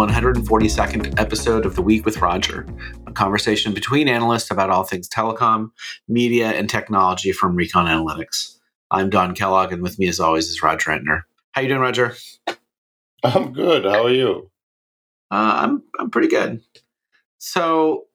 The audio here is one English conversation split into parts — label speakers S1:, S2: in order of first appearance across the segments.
S1: 142nd episode of The Week with Roger, a conversation between analysts about all things telecom, media, and technology from Recon Analytics. I'm Don Kellogg, and with me, as always, is Roger Entner. How you doing, Roger?
S2: I'm good. How are you?
S1: Uh, I'm I'm pretty good. So,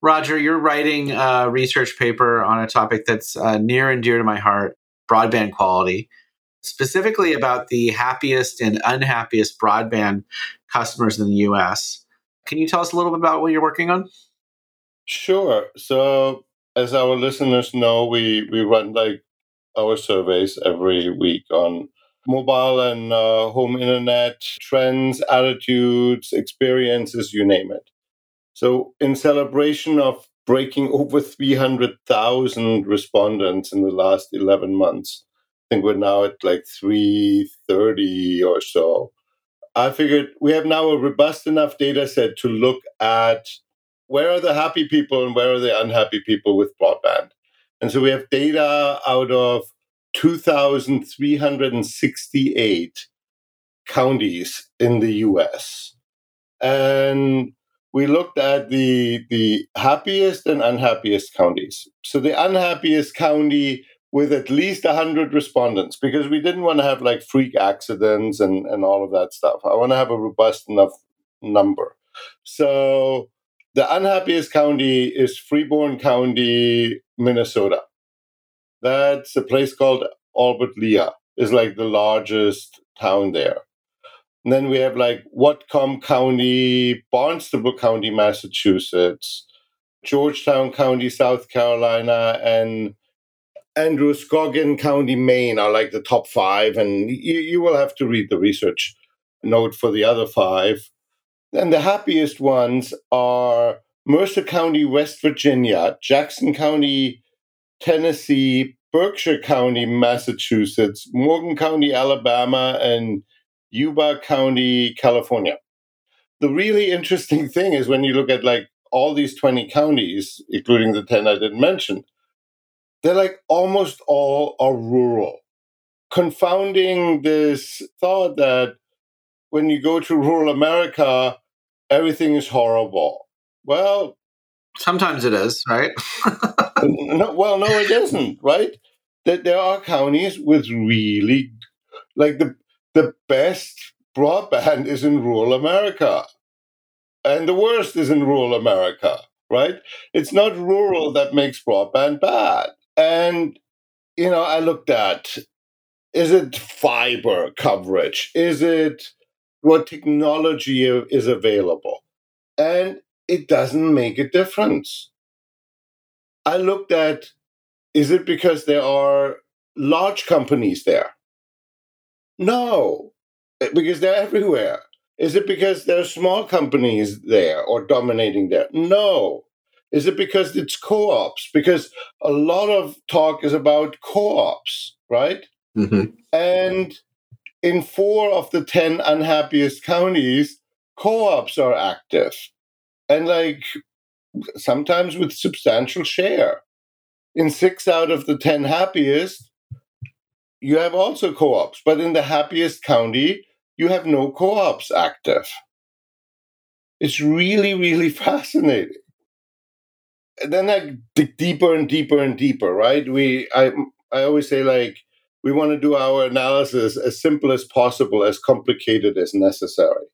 S1: Roger, you're writing a research paper on a topic that's uh, near and dear to my heart: broadband quality specifically about the happiest and unhappiest broadband customers in the US. Can you tell us a little bit about what you're working on?
S2: Sure. So, as our listeners know, we, we run like our surveys every week on mobile and uh, home internet trends, attitudes, experiences, you name it. So, in celebration of breaking over 300,000 respondents in the last 11 months, I think we're now at like 330 or so. I figured we have now a robust enough data set to look at where are the happy people and where are the unhappy people with broadband. And so we have data out of 2,368 counties in the US. And we looked at the, the happiest and unhappiest counties. So the unhappiest county with at least 100 respondents because we didn't want to have like freak accidents and, and all of that stuff. I want to have a robust enough number. So the unhappiest county is Freeborn County, Minnesota. That's a place called Albert Lea, is like the largest town there. And then we have like Whatcom County, Barnstable County, Massachusetts, Georgetown County, South Carolina, and Androscoggin County, Maine are like the top five, and you, you will have to read the research note for the other five. And the happiest ones are Mercer County, West Virginia, Jackson County, Tennessee, Berkshire County, Massachusetts, Morgan County, Alabama, and Yuba County, California. The really interesting thing is when you look at like all these 20 counties, including the 10 I didn't mention, they're like almost all are rural, confounding this thought that when you go to rural America, everything is horrible. Well,
S1: sometimes it is, right?
S2: no, well, no, it isn't, right? That there are counties with really, like the the best broadband is in rural America, and the worst is in rural America, right? It's not rural that makes broadband bad. And, you know, I looked at is it fiber coverage? Is it what technology is available? And it doesn't make a difference. I looked at is it because there are large companies there? No, eh, because they're everywhere. Is it because there are small companies there or dominating there? No. Is it because it's co ops? Because a lot of talk is about co ops, right? Mm-hmm. And in four of the 10 unhappiest counties, co ops are active. And like sometimes with substantial share. In six out of the 10 happiest, you have also co ops. But in the happiest county, you have no co ops active. It's really, really fascinating then I dig deeper and deeper and deeper, right? We I I always say like we want to do our analysis as simple as possible, as complicated as necessary.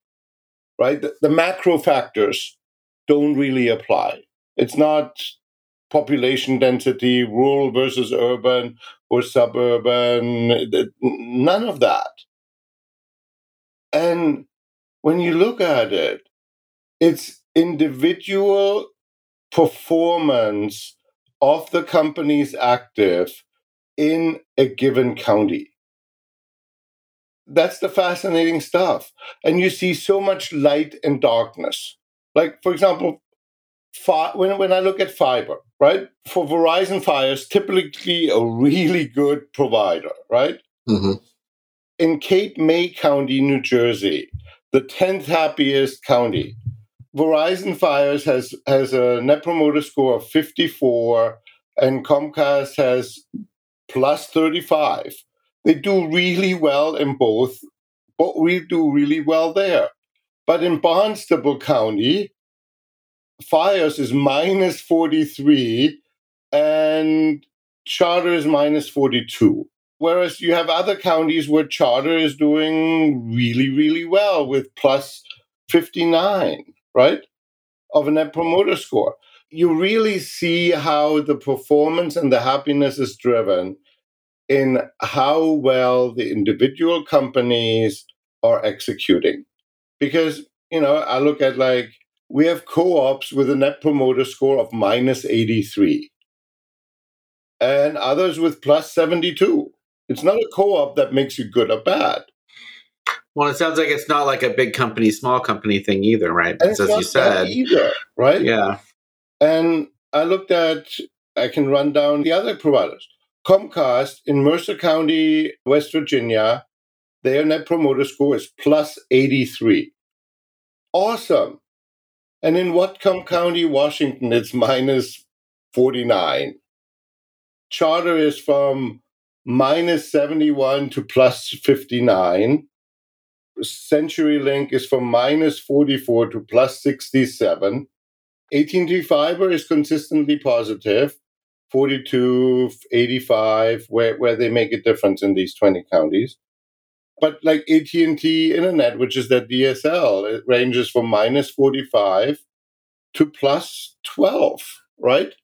S2: Right? The, the macro factors don't really apply. It's not population density, rural versus urban or suburban, none of that. And when you look at it, it's individual performance of the companies active in a given county. That's the fascinating stuff. And you see so much light and darkness. Like, for example, fi- when, when I look at fiber, right? For Verizon Fios, typically a really good provider, right? Mm-hmm. In Cape May County, New Jersey, the 10th happiest county, Verizon Fios has has a net promoter score of 54 and Comcast has plus 35. They do really well in both, but we do really well there. But in Barnstable County, FiOS is minus 43 and Charter is minus 42. Whereas you have other counties where Charter is doing really, really well with plus 59, right? Of a net promoter score. You really see how the performance and the happiness is driven in how well the individual companies are executing. Because, you know, I look at like, we have co ops with a net promoter score of minus 83 and others with plus 72. It's not a co op that makes you good or bad.
S1: Well, it sounds like it's not like a big company, small company thing either, right?
S2: And as you said, either, right?
S1: Yeah.
S2: And I looked at, I can run down the other providers. Comcast in Mercer County, West Virginia, their net promoter score is plus 83. Awesome. And in Whatcom County, Washington, it's minus 49. Charter is from minus 71 to plus 59. CenturyLink is from minus 44 to plus 67. AT&T Fiber is consistently positive, 42, 85, where, where they make a difference in these 20 counties. But like AT&T Internet, which is that DSL, it ranges from minus 45 to plus 12, right?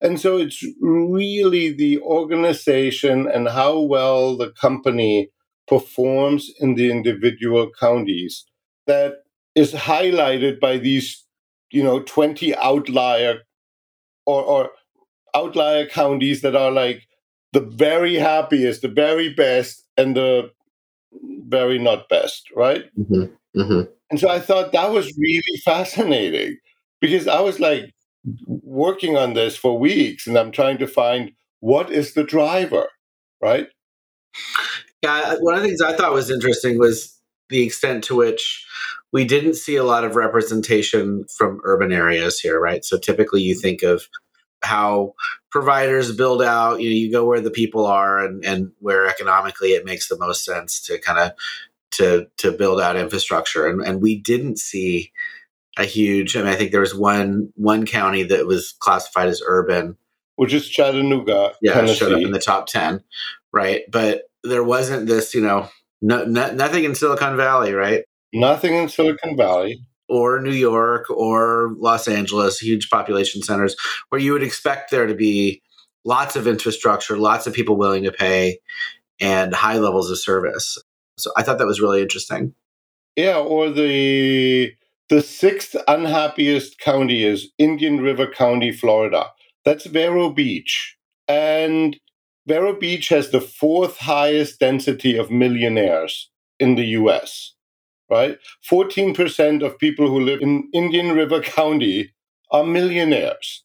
S2: And so it's really the organization and how well the company performs in the individual counties that is highlighted by these, you know, 20 outlier or, or outlier counties that are like the very happiest, the very best, and the very not best, right? Mm-hmm. Mm-hmm. And so I thought that was really fascinating because I was like, working on this for weeks and I'm trying to find what is the driver, right?
S1: Yeah, one of the things I thought was interesting was the extent to which we didn't see a lot of representation from urban areas here, right? So typically you think of how providers build out, you know, you go where the people are and, and where economically it makes the most sense to kind of to to build out infrastructure. And and we didn't see a huge. I mean, I think there was one one county that was classified as urban,
S2: which is Chattanooga.
S1: Yeah, Tennessee. showed up in the top ten, right? But there wasn't this, you know, no, no, nothing in Silicon Valley, right?
S2: Nothing in Silicon Valley.
S1: Or New York or Los Angeles, huge population centers where you would expect there to be lots of infrastructure, lots of people willing to pay, and high levels of service. So I thought that was really interesting.
S2: Yeah, or the the sixth unhappiest county is Indian River County, Florida. That's Vero Beach. And Vero Beach has the fourth highest density of millionaires in the US, right? 14% of people who live in Indian River County are millionaires.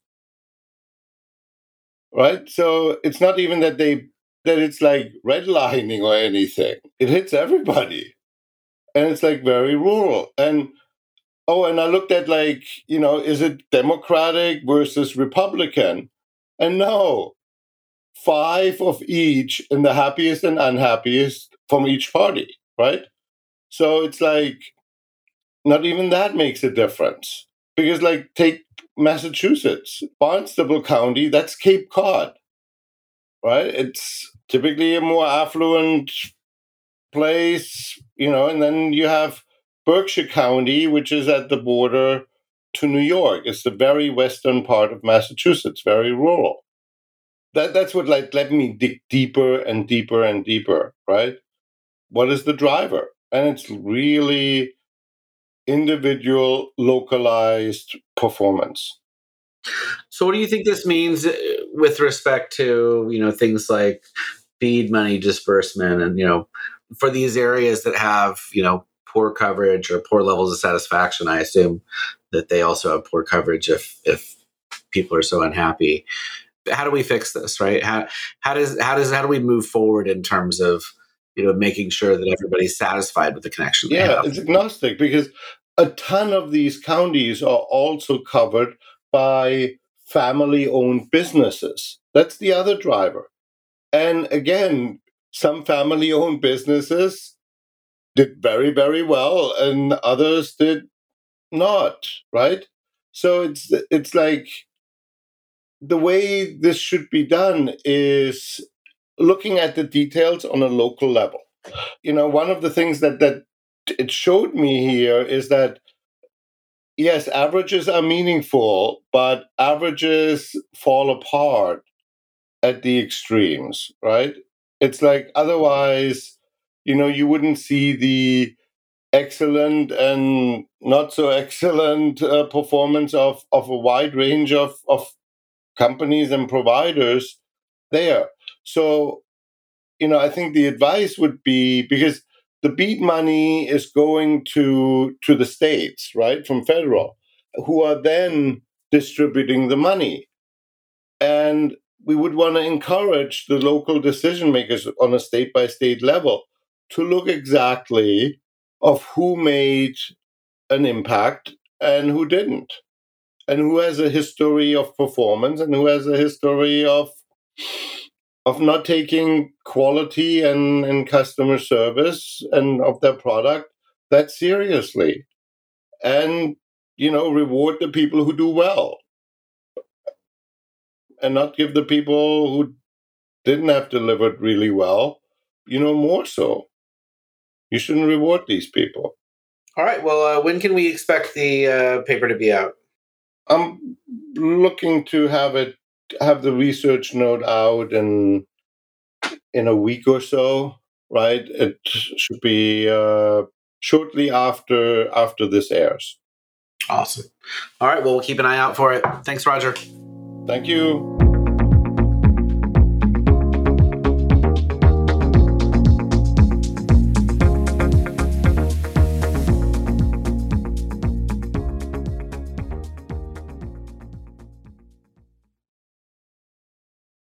S2: Right? So it's not even that they that it's like redlining or anything. It hits everybody. And it's like very rural. And Oh, and I looked at like, you know, is it Democratic versus Republican? And no, five of each and the happiest and unhappiest from each party, right? So it's like, not even that makes a difference. Because, like, take Massachusetts, Barnstable County, that's Cape Cod, right? It's typically a more affluent place, you know, and then you have Berkshire County, which is at the border to New York. It's the very western part of Massachusetts, very rural. That that's what like let me dig deeper and deeper and deeper, right? What is the driver? And it's really individual, localized performance.
S1: So, what do you think this means uh, with respect to you know things like BEAD money disbursement, and you know for these areas that have you know poor coverage or poor levels of satisfaction, I assume that they also have poor coverage if if people are so unhappy. How do we fix this, right? How how does how does how do we move forward in terms of you know making sure that everybody's satisfied with the connection?
S2: Yeah, it's agnostic because a ton of these counties are also covered by family owned businesses. That's the other driver. And again, some family owned businesses did very very well and others did not right so it's it's like the way this should be done is looking at the details on a local level. You know one of the things that that it showed me here is that yes averages are meaningful but averages fall apart at the extremes right? It's like otherwise you know you wouldn't see the excellent and not so excellent uh, performance of of a wide range of of companies and providers there. So you know i think the advice would be because the BEAD money is going to to the states right from federal who are then distributing the money. And we would want to encourage the local decision makers on a state by state level to look exactly of who made an impact and who didn't and who has a history of performance and who has a history of of not taking quality and, and customer service and of their product that seriously. And you know reward the people who do well. And not give the people who didn't have delivered really well you know more so. You shouldn't reward these people.
S1: All right well uh, when can we expect the uh, paper to be out
S2: i'm looking to have it have the research note out in in a week or so right? It should be uh, shortly after after this airs.
S1: Awesome. All right well we'll keep an eye out for it. Thanks roger.
S2: Thank you